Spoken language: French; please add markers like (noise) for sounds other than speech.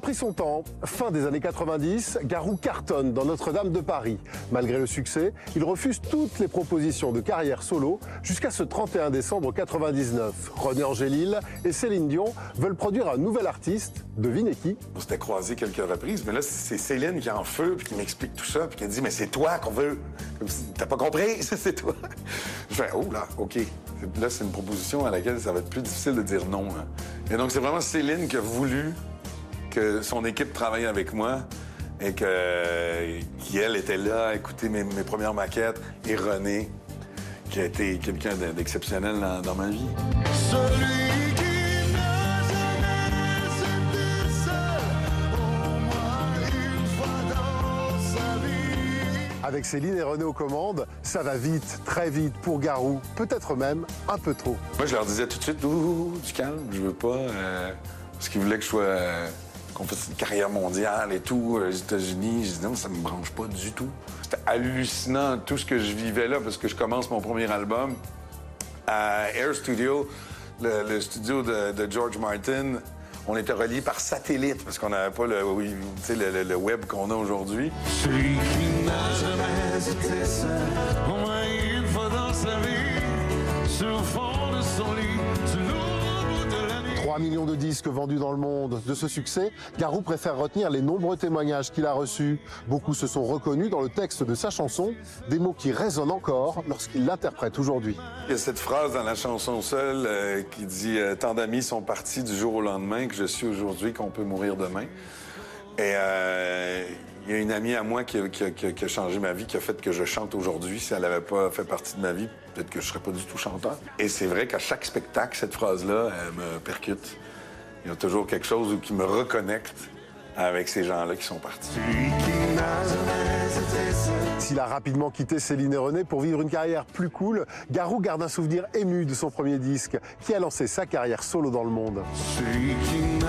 pris son temps. Fin des années 90, Garou cartonne dans Notre-Dame de Paris. Malgré le succès, il refuse toutes les propositions de carrière solo jusqu'à ce 31 décembre 99. René Angélil et Céline Dion veulent produire un nouvel artiste. Devinez qui? On s'était croisés quelques reprises, mais là, c'est Céline qui est en feu, puis qui m'explique tout ça, puis qui dit Mais c'est toi qu'on veut. T'as pas compris? (laughs) C'est toi. Je fais Oh là, OK. Là, c'est une proposition à laquelle ça va être plus difficile de dire non. hein. Et donc, c'est vraiment Céline qui a voulu que son équipe travaille avec moi et que, qui, elle, était là à écouter mes, mes premières maquettes, et René, qui a été quelqu'un d'exceptionnel dans, dans ma vie. Celui qui n'a jamais été seul, au moins une fois dans sa vie. Avec Céline et René aux commandes, ça va vite, très vite pour Garou, peut-être même un peu trop. Moi, je leur disais tout de suite, ouh, du calme, je veux pas. euh, parce qu'ils voulaient que je sois. euh, qu'on fasse une carrière mondiale et tout, euh, aux États-Unis. Je disais, non, ça me branche pas du tout. C'était hallucinant tout ce que je vivais là, parce que je commence mon premier album à Air Studio, le, studio de, George Martin. On était reliés par satellite, parce qu'on n'avait pas le- le web qu'on a aujourd'hui. 3 millions de disques vendus dans le monde. De ce succès, Garou préfère retenir les nombreux témoignages qu'il a reçus. Beaucoup se sont reconnus dans le texte de sa chanson, des mots qui résonnent encore lorsqu'il l'interprète aujourd'hui. Il y a cette phrase dans la chanson Seul euh, qui dit euh, Tant d'amis sont partis du jour au lendemain que je suis aujourd'hui qu'on peut mourir demain. Et euh, il y a une amie à moi qui a, qui a- qui a- qui a changé ma vie, qui a fait que je chante aujourd'hui. Si elle n'avait pas fait partie de ma vie, peut-être que je serais pas du tout chanteur. Et c'est vrai qu'à chaque spectacle, cette phrase-là, elle me percute. Il y a toujours quelque chose qui me reconnecte avec ces gens-là qui sont partis. S'il a rapidement quitté Céline et René pour vivre une carrière plus cool, Garou garde un souvenir ému de son premier disque, qui a lancé sa carrière solo dans le monde. Celui qui